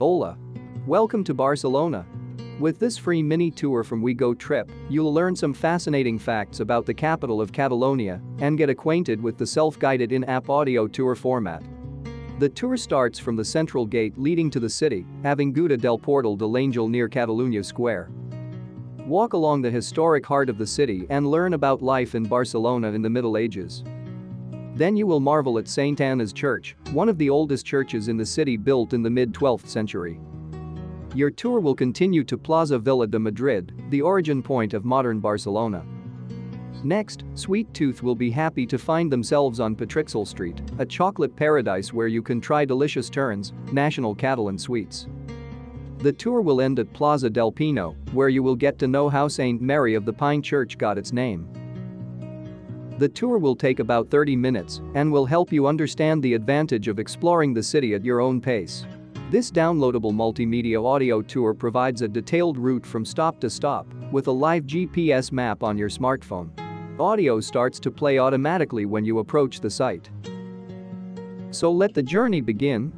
Hola. Welcome to Barcelona. With this free mini tour from WeGoTrip, you'll learn some fascinating facts about the capital of Catalonia and get acquainted with the self-guided in-app audio tour format. The tour starts from the central gate leading to the city, Avinguda del Portal de l'Angel near Catalunya Square. Walk along the historic heart of the city and learn about life in Barcelona in the Middle Ages. Then you will marvel at St. Anna's Church, one of the oldest churches in the city built in the mid-12th century. Your tour will continue to Plaza Villa de Madrid, the origin point of modern Barcelona. Next, Sweet Tooth will be happy to find themselves on Petritxol Street, a chocolate paradise where you can try delicious turrons, national Catalan sweets. The tour will end at Plaza del Pino, where you will get to know how St. Mary of the Pine Church got its name. The tour will take about 30 minutes and will help you understand the advantage of exploring the city at your own pace. This downloadable multimedia audio tour provides a detailed route from stop to stop with a live GPS map on your smartphone. Audio starts to play automatically when you approach the site. So let the journey begin